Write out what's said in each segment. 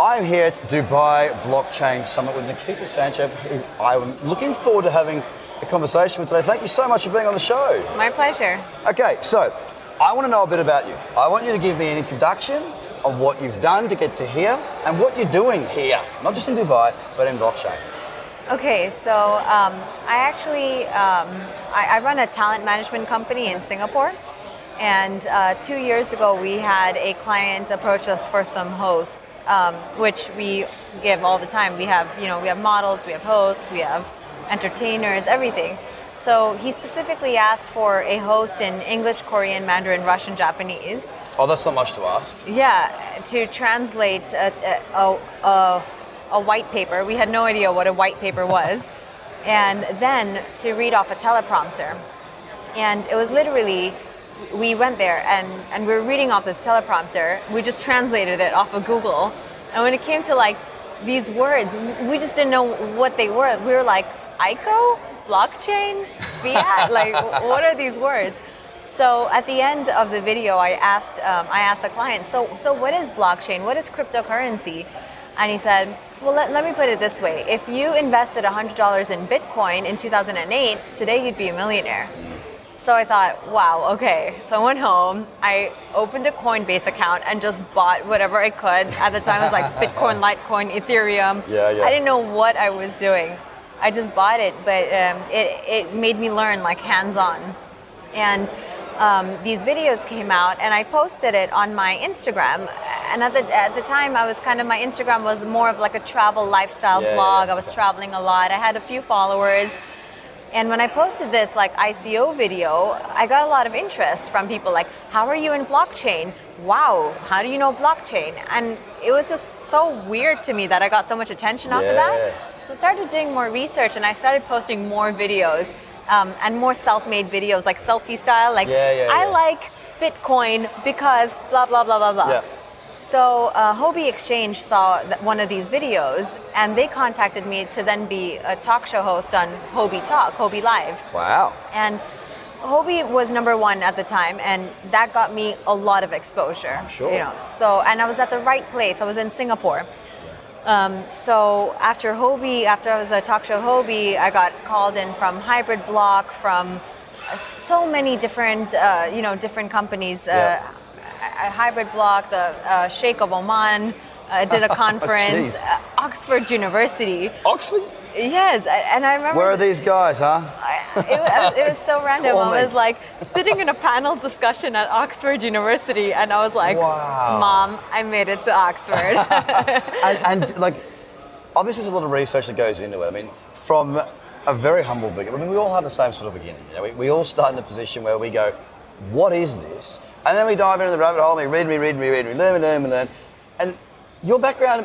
I'm here at Dubai Blockchain Summit with Nikita Sachdev, who I'm looking forward to having a conversation with today. Thank you so much for being on the show. My pleasure. Okay, so I want to know a bit about you. I want you to give me an introduction on what you've done to get to here and what you're doing here, not just in Dubai, but in blockchain. Okay, so um, I actually um, I, I run a talent management company in Singapore. And uh, two years ago, we had a client approach us for some hosts, um, which we give all the time. We have, you know, we have models, we have hosts, we have entertainers, everything. So he specifically asked for a host in English, Korean, Mandarin, Russian, Japanese. Oh, that's not much to ask. Yeah, to translate a, a, a, a white paper. We had no idea what a white paper was. and then to read off a teleprompter. And it was literally we went there and, and we were reading off this teleprompter. We just translated it off of Google. And when it came to like these words, we just didn't know what they were. We were like, ICO? Blockchain? Fiat? like, what are these words? So at the end of the video, I asked, um, I asked the client, so, so what is blockchain? What is cryptocurrency? And he said, well, let, let me put it this way. If you invested $100 in Bitcoin in 2008, today you'd be a millionaire. So I thought, wow, okay. So I went home, I opened a Coinbase account and just bought whatever I could. At the time, it was like Bitcoin, Litecoin, Ethereum. Yeah, yeah. I didn't know what I was doing. I just bought it, but um, it, it made me learn like hands on. And um, these videos came out, and I posted it on my Instagram. And at the, at the time, I was kind of, my Instagram was more of like a travel lifestyle Yeah, blog. yeah. I was traveling a lot. I had a few followers. And when I posted this like ICO video, I got a lot of interest from people like, "How are you in blockchain? Wow, how do you know blockchain?" And it was just so weird to me that I got so much attention off of that. So I started doing more research and I started posting more videos um, and more self-made videos, like selfie style. Like, Yeah, yeah, I yeah. like Bitcoin because blah blah blah blah blah. So uh, Huobi Exchange saw one of these videos, and they contacted me to then be a talk show host on Huobi Talk, Huobi Live. Wow. And Huobi was number one at the time, and that got me a lot of exposure. I'm sure. You know, so and I was at the right place. I was in Singapore. Um, so after Huobi, after I was a talk show Huobi, I got called in from Hybrid Block, from uh, so many different, uh, you know, different companies. Yeah. A Hybrid Block, the uh, Sheikh of Oman uh, did a conference. Jeez. uh, Oxford University. Oxford? Yes, and I remember. Where are these guys, huh? it, was, it was so random. Call I me. was like sitting in a panel discussion at Oxford University, and I was like, Wow. "Mom, I made it to Oxford." and, and like, obviously, there's a lot of research that goes into it. I mean, from a very humble beginning, I mean, we all have the same sort of beginning. You know, we, we all start in the position where we go, "What is this?" And then we dive into the rabbit hole. And we read, me, read, me, read, me, learn, me, learn, me, learn. And your background,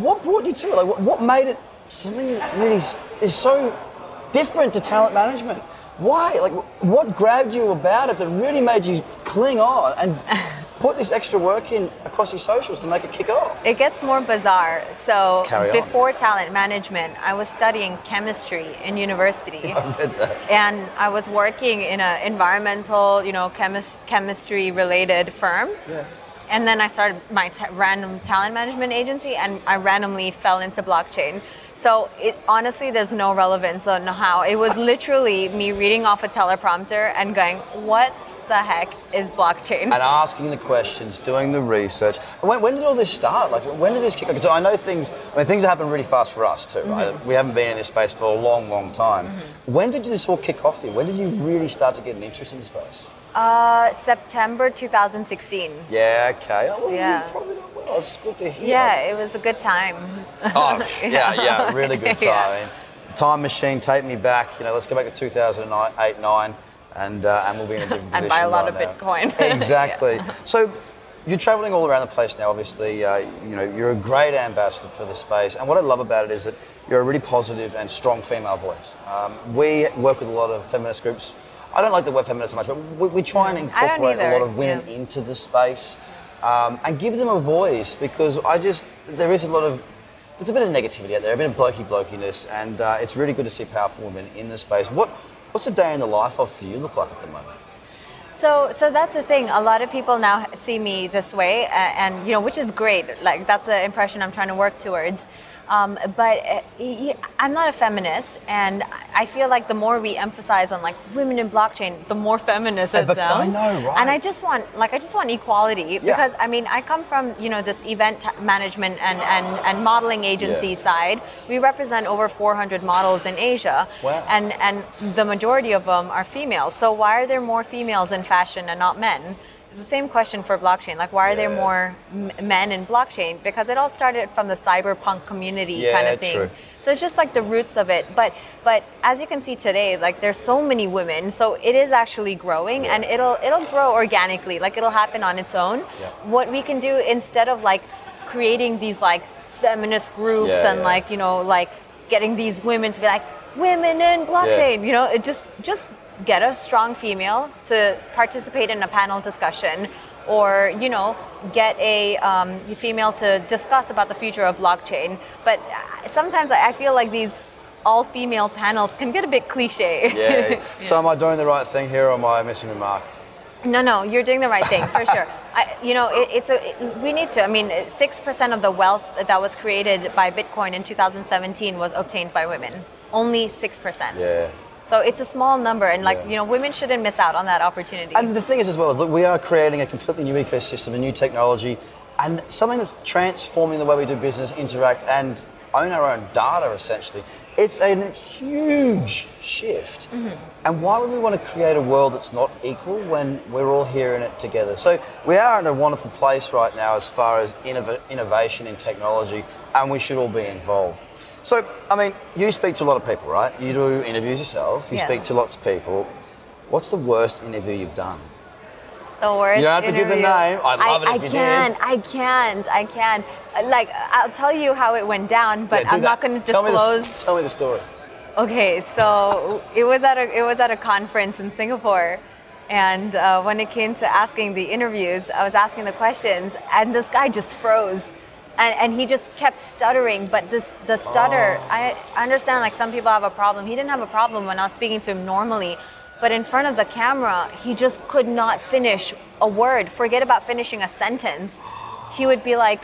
what brought you to it? Like, what, made it something that really is so different to talent management? Why? Like, what grabbed you about it that really made you cling on and put this extra work in across your socials to make it kick off? it gets more bizarre. So before talent management, I was studying chemistry in university. I read that. and I was working in an environmental, you know, chemist, chemistry related firm. Yeah. And then I started my t- random talent management agency, and I randomly fell into blockchain. So it honestly, there's no relevance on how it was literally me reading off a teleprompter and going, "What the heck is blockchain?" and asking the questions, doing the research. When, when did all this start? Like, when did this kick off? I know things. I mean, things happen really fast for us too, right? We haven't been in this space for a long, long time. When did this all kick off? Here? When did you really start to get an interest in the space? Uh, September 2016. Yeah, okay. Oh, well, Yeah. Probably done well. It's good to hear. Yeah, it was a good time. Oh, yeah, yeah, really good time. Yeah. Time machine, take me back. You know, let's go back to 2008, 9, and uh, and we'll be in a different And position buy a lot right of now. Bitcoin. Exactly. So. You're traveling all around the place now. Obviously, uh, you know you're a great ambassador for the space, and what I love about it is that you're a really positive and strong female voice. Um, we work with a lot of feminist groups. I don't like the word feminist so much, but we, we try and incorporate a lot of women yeah. into the space um, and give them a voice because I just there is a lot of there's a bit of negativity out there, a bit of blokey blokiness, and uh, it's really good to see powerful women in the space. What what's a day in the life of for you look like at the moment? So, so that's the thing. A lot of people now see me this way, and you know, which is great. Like that's the impression I'm trying to work towards. Um, but uh, I'm not a feminist, and I feel like the more we emphasize on like women in blockchain, the more feminist Yeah, it but I sounds. know, right? And I just want, like, I just want equality because I mean, I come from you know this event management and and, and modeling agency Yeah. side. We represent over 400 models in Asia, Wow. and and the majority of them are females. So why are there more females in fashion and not men? It's the same question for blockchain. Like, why are there more m- men in blockchain? Because it all started from the cyberpunk community kind of thing. true. So it's just like the roots of it. But but as you can see today, like there's so many women, so it is actually growing, and it'll it'll grow organically. Like it'll happen on its own. Yeah. What we can do instead of like creating these like feminist groups Yeah, and yeah. like you know like getting these women to be like women in blockchain you know it just just get a strong female to participate in a panel discussion or you know get a um, female to discuss about the future of blockchain but uh, sometimes i I feel like these all female panels can get a bit cliche Yeah. So am I doing the right thing here, or am I missing the mark? No, no, you're doing the right thing for sure. I, you know, it, it's a. it- we need to. I mean, six percent of the wealth that was created by Bitcoin in 2017 was obtained by women. Only six percent. Yeah. So it's a small number, and like Yeah. you know, women shouldn't miss out on that opportunity. And the thing is, as well, look, we are creating a completely new ecosystem, a new technology, and something that's transforming the way we do business, interact, and own our own data. Essentially, it's a huge shift. Mm-hmm. And why would we want to create a world that's not equal when we're all here in it together? So we are in a wonderful place right now as far as innov- innovation in technology, and we should all be involved. So, I mean, you speak to a lot of people, right? You do interviews yourself. You Yeah. speak to lots of people. What's the worst interview you've done? the worst. You don't have to give the name. I'd love it I, if you I did. can't, I can't. I can't. Like, I'll tell you how it went down, but Yeah, do I'm that. not going to Tell me the- disclose. Tell me the story. Okay, so it was at a it was at a conference in Singapore, and uh, when it came to asking the interviews, I was asking the questions, and this guy just froze, and, and he just kept stuttering. But this the stutter, Oh. I understand like some people have a problem. He didn't have a problem when I was speaking to him normally, but in front of the camera, he just could not finish a word. Forget about finishing a sentence. He would be like,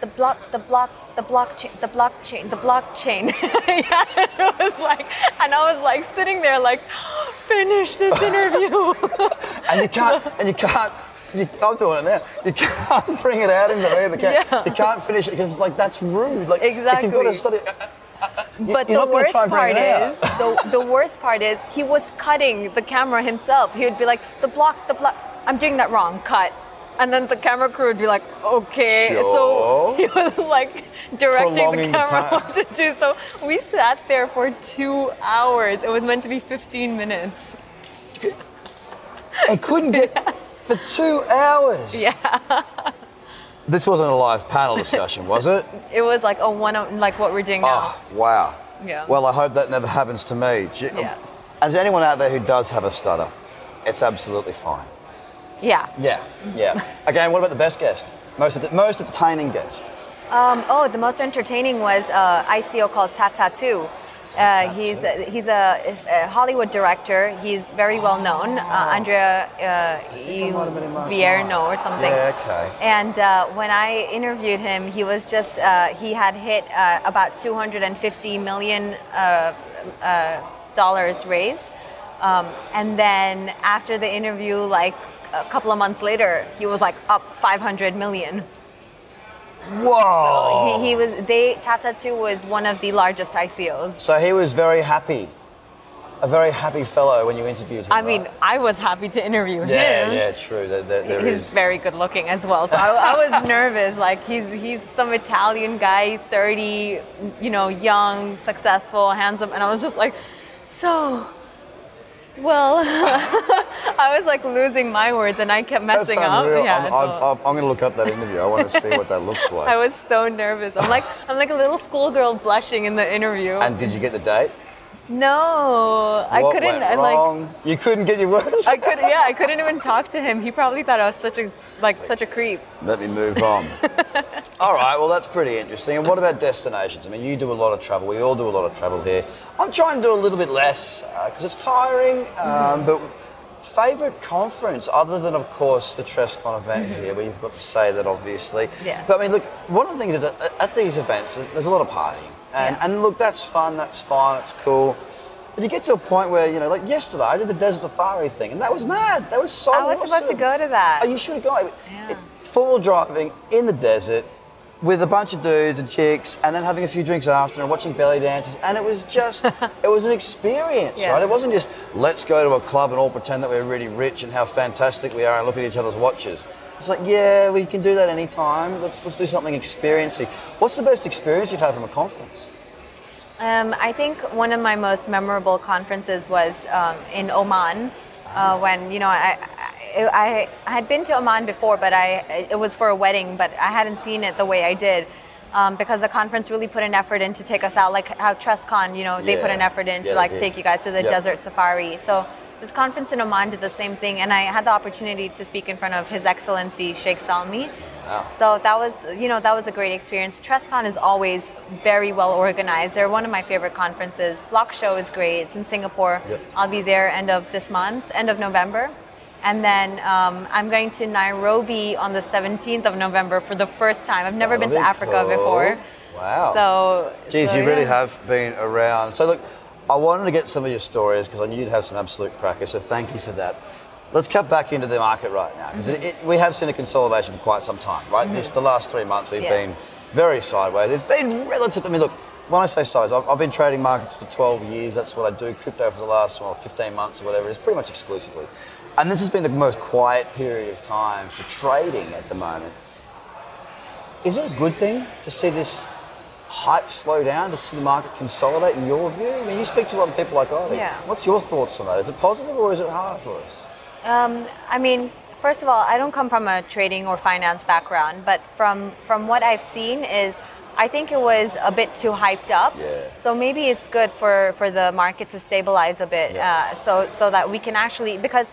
the block, the block, the blockchain, the blockchain, the blockchain. yeah, it was like, and I was like sitting there like, finish this interview. And you can't. and you can't. You, I'm doing it now. You can't bring it out me. The can, Yeah. You can't finish it because it's like that's rude. Like exactly. if you've got to study. uh, uh, uh, but the worst part is, the, the worst part is, he was cutting the camera himself. He would be like, the block, the block, I'm doing that wrong, cut. And then the camera crew would be like, okay. So he was like directing Prolonging the the camera pa- what to do. So we sat there for two hours. It was meant to be 15 minutes. I couldn't get for two hours. Yeah. This wasn't a live panel discussion, was it? It was like a one, like what we're doing now. Oh, wow. Yeah. Well, I hope that never happens to me. Gee- Yeah. And to anyone out there who does have a stutter, it's absolutely fine. Yeah. Yeah, yeah. Again, what about the best guest? Most, ent- most entertaining guest. Um, oh, the most entertaining was uh, ICO called TaTaTu. Uh, he's a, he's a, a Hollywood director. He's very well known. Uh, Andrea uh, think I might have met him last Vierno or something. Yeah, okay. And uh, when I interviewed him, he was just uh, he had hit uh, about 250 million uh, uh, dollars raised. Um, and then after the interview, like a couple of months later, he was like up 500 million. Whoa! He, he was they TaTaTu was one of the largest ICOs. So he was very happy. a very happy fellow when you interviewed him. I mean, right? I was happy to interview yeah, him. Yeah, yeah, true. There, there, there he's is. very good looking as well. So I, I was nervous. Like he's he's some Italian guy, 30, you know, young, successful, handsome, and I was just like, so. Well, I was like losing my words, and I kept messing up. Yeah, I'm, so- I'm, I'm, I'm going to look up that interview. I want to see what that looks like. I was so nervous. I'm like I'm like a little schoolgirl blushing in the interview. and did you get the date? no, I couldn't. Went I like wrong? you couldn't get your words. I could yeah, I couldn't even talk to him. He probably thought I was such a like such a creep. Let me move on. all right, well, that's pretty interesting. And what about destinations? I mean, you do a lot of travel. We all do a lot of travel here. I'm trying to do a little bit less because it's tiring. Um, But favourite conference, other than, of course, the Trescon event mm-hmm. here, where you've got to say that, obviously. Yeah. But I mean, look, one of the things is that at- these events, there's, a lot of partying. And, Yeah. and look, that's fun, that's fun, it's cool. But you get to a point where, you know, like yesterday, I did the Desert Safari thing, and that was mad. That was so I was supposed to go to that. Oh, you should have gone. Yeah. Full driving in the desert with a bunch of dudes and chicks, and then having a few drinks after and watching belly dances, and it was just, it was an experience, Yeah. right? It wasn't just let's go to a club and all pretend that we're really rich and how fantastic we are and look at each other's watches. It's like, yeah, we can do that anytime. Let's let's do something experiencing. What's the best experience you've had from a conference? Um, I think one of my most memorable conferences was um, in Oman, uh, when you know I, I I I had been to Oman before, but I it was for a wedding, but I hadn't seen it the way I did. Um, because the conference really put an effort in to take us out, like how Trescon, you know, they put an effort in to like take you guys to the Yep. desert safari. So this conference in Oman did the same thing, and I had the opportunity to speak in front of His Excellency Sheikh Salmi. Wow. So that was, you know, that was a great experience. Trescon is always very well organized. They're one of my favorite conferences. Block Show is great. It's in Singapore. Yep. I'll be there end of this month, end of November. And then um, I'm going to Nairobi on the 17th of November for the first time. I've never been to That'll be Africa cool. before. Wow. So, Geez, so, you really have been around. So look, I wanted to get some of your stories because I knew you'd have some absolute crackers. So thank you for that. Let's cut back into the market right now because Mm-hmm. we have seen a consolidation for quite some time, right? This the last three months we've Yeah. been very sideways. It's been relative. I mean, look, when I say size, I've, I've been trading markets for 12 years. That's what I do. Crypto for the last well, 15 months or whatever. It's pretty much exclusively. And this has been the most quiet period of time for trading at the moment. Is it a good thing to see this hype slow down, to see the market consolidate in your view? I mean, you speak to a lot of people like Ollie. Yeah. What's your thoughts on that? Is it positive or is it hard for us? Um, I mean, first of all, I don't come from a trading or finance background, but from from what I've seen is I think it was a bit too hyped up. Yeah. So maybe it's good for, for the market to stabilize a bit, Yeah. uh, so so that we can actually because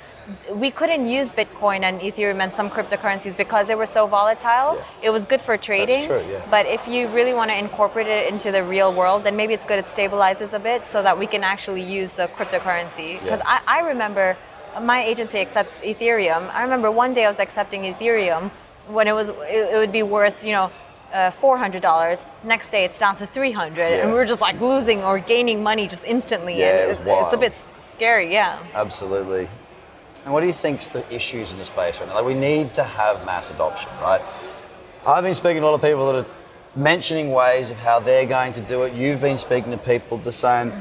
we couldn't use Bitcoin and Ethereum and some cryptocurrencies because they were so volatile. Yeah. It was good for trading. true, yeah. But if you really want to incorporate it into the real world, then maybe it's good it stabilizes a bit so that we can actually use the cryptocurrency. Because Yeah. I, I remember my agency accepts Ethereum. I remember one day I was accepting Ethereum when it was it, it would be worth you know uh, four hundred dollars. Next day it's down to three hundred, Yeah. and we are just like losing or gaining money just instantly. Yeah, and it it's, it's a bit scary. Yeah. Absolutely. And what do you think's the issues in the space right now? Like we need to have mass adoption, right? I've been speaking to a lot of people that are mentioning ways of how they're going to do it. You've been speaking to people the same.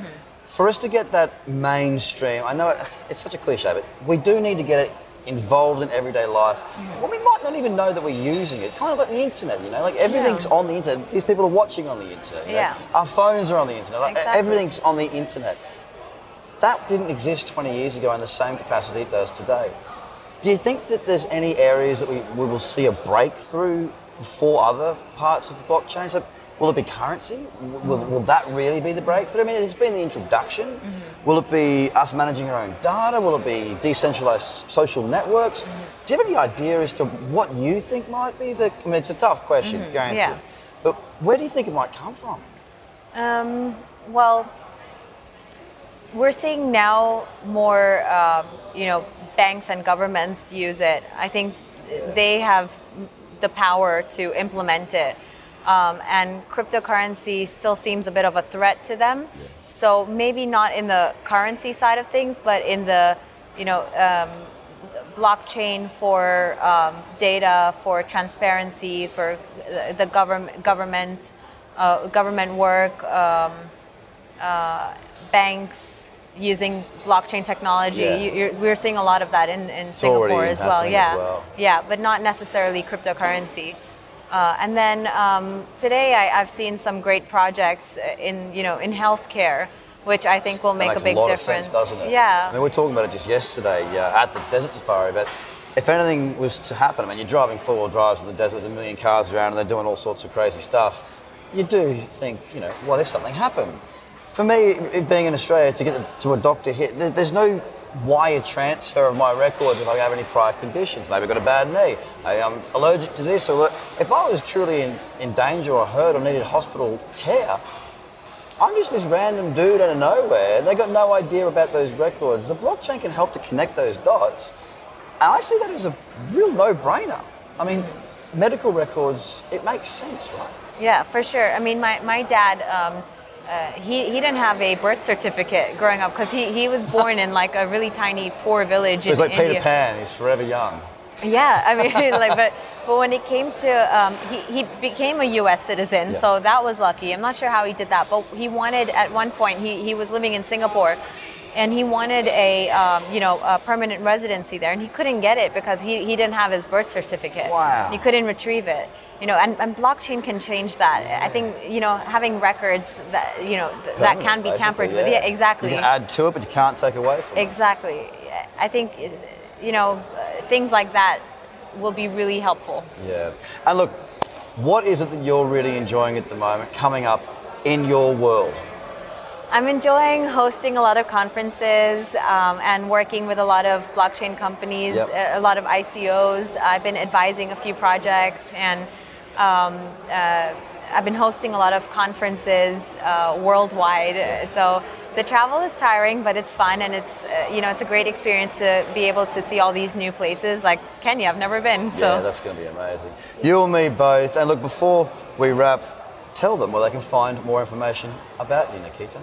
For us to get that mainstream, I know it, it's such a cliche, but we do need to get it involved in everyday life. Well, we might not even know that we're using it. Kind of like the internet, you know, like everything's Yeah. on the internet. These people are watching on the internet. you know? Yeah. Our phones are on the internet. Like, Exactly. Everything's on the internet. That didn't exist 20 years ago in the same capacity it does today. Do you think that there's any areas that we, we will see a breakthrough for other parts of the blockchain? So will it be currency? Will, will that really be the breakthrough? I mean, it's been the introduction. Will it be us managing our own data? Will it be decentralized social networks? Do you have any idea as to what you think might be the? I mean, it's a tough question, granted. yeah. But where do you think it might come from? Um, well, we're seeing now more, um, you know, banks and governments use it. I think they have the power to implement it. Um, and cryptocurrency still seems a bit of a threat to them. So maybe not in the currency side of things, but in the, you know, um, blockchain for um, data, for transparency, for the- government, government, uh, government work, um, uh, banks, using blockchain technology. Yeah. You, you're, we're seeing a lot of that in, in Singapore as well. Yeah, as well. yeah, but not necessarily cryptocurrency. Uh, and then um, today I, I've seen some great projects in you know in healthcare, which I think will make a big lot difference. Of sense, doesn't it? Yeah. I mean, we were talking about it just yesterday uh, at the desert safari, but if anything was to happen, I mean, you're driving four-wheel drives in the desert, there's a million cars around, and they're doing all sorts of crazy stuff. You do think, you know, what if something happened? For me, being in Australia, to get to a doctor here, there- there's no wire transfer of my records if I have any prior conditions. Maybe I've got a bad knee, maybe I'm allergic to this, or if I was truly in, in danger or hurt or needed hospital care, I'm just this random dude out of nowhere. They got no idea about those records. The blockchain can help to connect those dots. And I see that as a real no brainer. I mean, medical records, it makes sense, right? Yeah, for sure. I mean, my, my dad, um, uh, he, he didn't have a birth certificate growing up because he, he was born in like a really tiny, poor village So he's like India. Peter Pan, he's forever young. Yeah, I mean, like, but but when it came to, um, he he became a U.S. citizen, Yeah. so that was lucky. I'm not sure how he did that, but he wanted at one point he he was living in Singapore, and he wanted a um, you know a permanent residency there, and he couldn't get it because he he didn't have his birth certificate. Wow. He couldn't retrieve it. You know, and, and blockchain can change that. I think you know having records that you know th- that can be tampered with. Yeah, exactly. You can add to it, but you can't take away from it. Exactly. I think, you know, things like that will be really helpful. Yeah. And look, what is it that you're really enjoying at the moment coming up in your world? I'm enjoying hosting a lot of conferences um, and working with a lot of blockchain companies, Yep. a, a lot of ICOs. I've been advising a few projects and um, uh, I've been hosting a lot of conferences uh, worldwide. So the travel is tiring, but it's fun and it's uh, you know it's a great experience to be able to see all these new places like Kenya. I've never been. So. Yeah, that's going to be amazing. You and me both. And look, before we wrap, tell them where they can find more information about you, Nikita.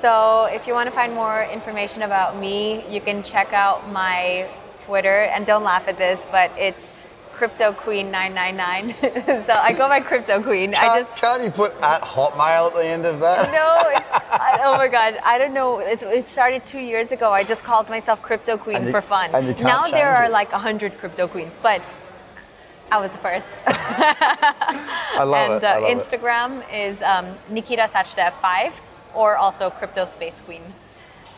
So, if you want to find more information about me, you can check out my Twitter. And don't laugh at this, but it's Crypto Queen 999. so I go by Crypto Queen. I Can't, just can't you put at Hotmail at the end of that? no. I, oh my God! I don't know. It, it started two years ago. I just called myself Crypto Queen you- for fun. and you can't now there are it. like hundred Crypto Queens, but I was the first. I love and it. I uh, love it. Instagram is um, Nikita Sachdev 5 or also Crypto Space Queen.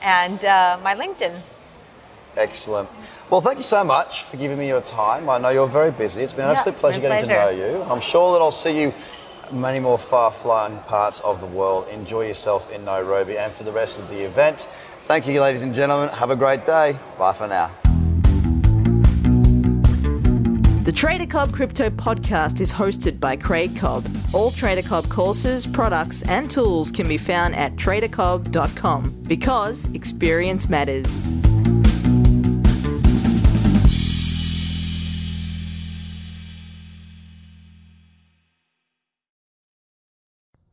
And uh, my LinkedIn. Excellent. Well, thank you so much for giving me your time. I know you're very busy. It's been an Yeah, absolute pleasure my getting to know you. I'm sure that I'll see you many more far-flung parts of the world. Enjoy yourself in Nairobi and for the rest of the event. Thank you, ladies and gentlemen. Have a great day. Bye for now. The Trader Cobb Crypto Podcast is hosted by Craig Cobb. All Trader Cobb courses, products, and tools can be found at tradercobb.com because experience matters.